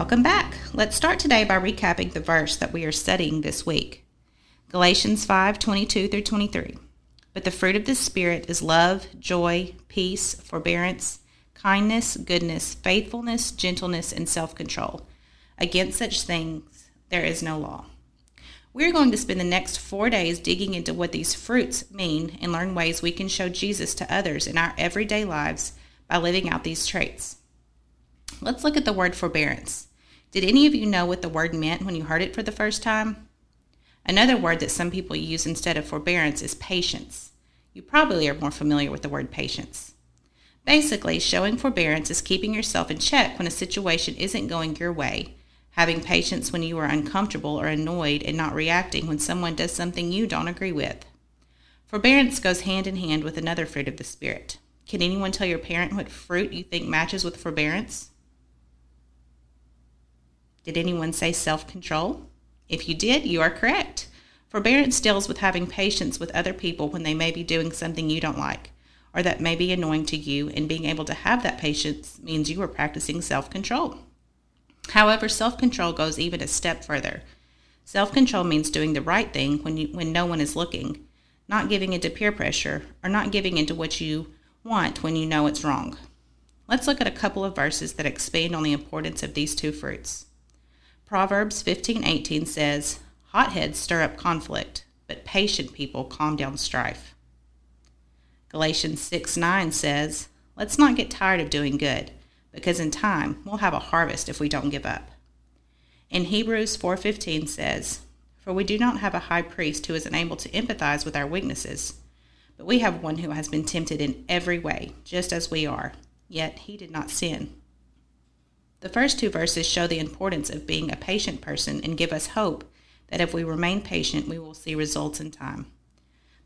Welcome back. Let's start today by recapping the verse that we are studying this week. Galatians 5 22 through 23. But the fruit of the Spirit is love, joy, peace, forbearance, kindness, goodness, faithfulness, gentleness, and self control. Against such things there is no law. We're going to spend the next four days digging into what these fruits mean and learn ways we can show Jesus to others in our everyday lives by living out these traits. Let's look at the word forbearance. Did any of you know what the word meant when you heard it for the first time? Another word that some people use instead of forbearance is patience. You probably are more familiar with the word patience. Basically, showing forbearance is keeping yourself in check when a situation isn't going your way, having patience when you are uncomfortable or annoyed, and not reacting when someone does something you don't agree with. Forbearance goes hand in hand with another fruit of the Spirit. Can anyone tell your parent what fruit you think matches with forbearance? Did anyone say self control? If you did, you are correct. Forbearance deals with having patience with other people when they may be doing something you don't like or that may be annoying to you, and being able to have that patience means you are practicing self control. However, self control goes even a step further. Self control means doing the right thing when, you, when no one is looking, not giving into peer pressure, or not giving into what you want when you know it's wrong. Let's look at a couple of verses that expand on the importance of these two fruits. Proverbs 15:18 says, "Hotheads stir up conflict, but patient people calm down strife." Galatians 6:9 says, "Let's not get tired of doing good, because in time we'll have a harvest if we don't give up." And Hebrews 4:15 says, "For we do not have a high priest who is unable to empathize with our weaknesses, but we have one who has been tempted in every way, just as we are, yet he did not sin." The first two verses show the importance of being a patient person and give us hope that if we remain patient, we will see results in time.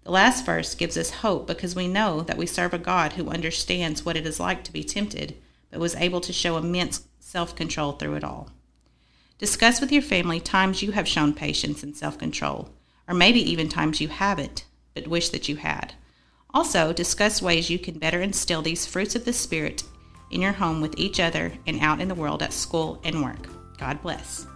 The last verse gives us hope because we know that we serve a God who understands what it is like to be tempted, but was able to show immense self control through it all. Discuss with your family times you have shown patience and self control, or maybe even times you haven't, but wish that you had. Also, discuss ways you can better instill these fruits of the Spirit in your home with each other and out in the world at school and work. God bless.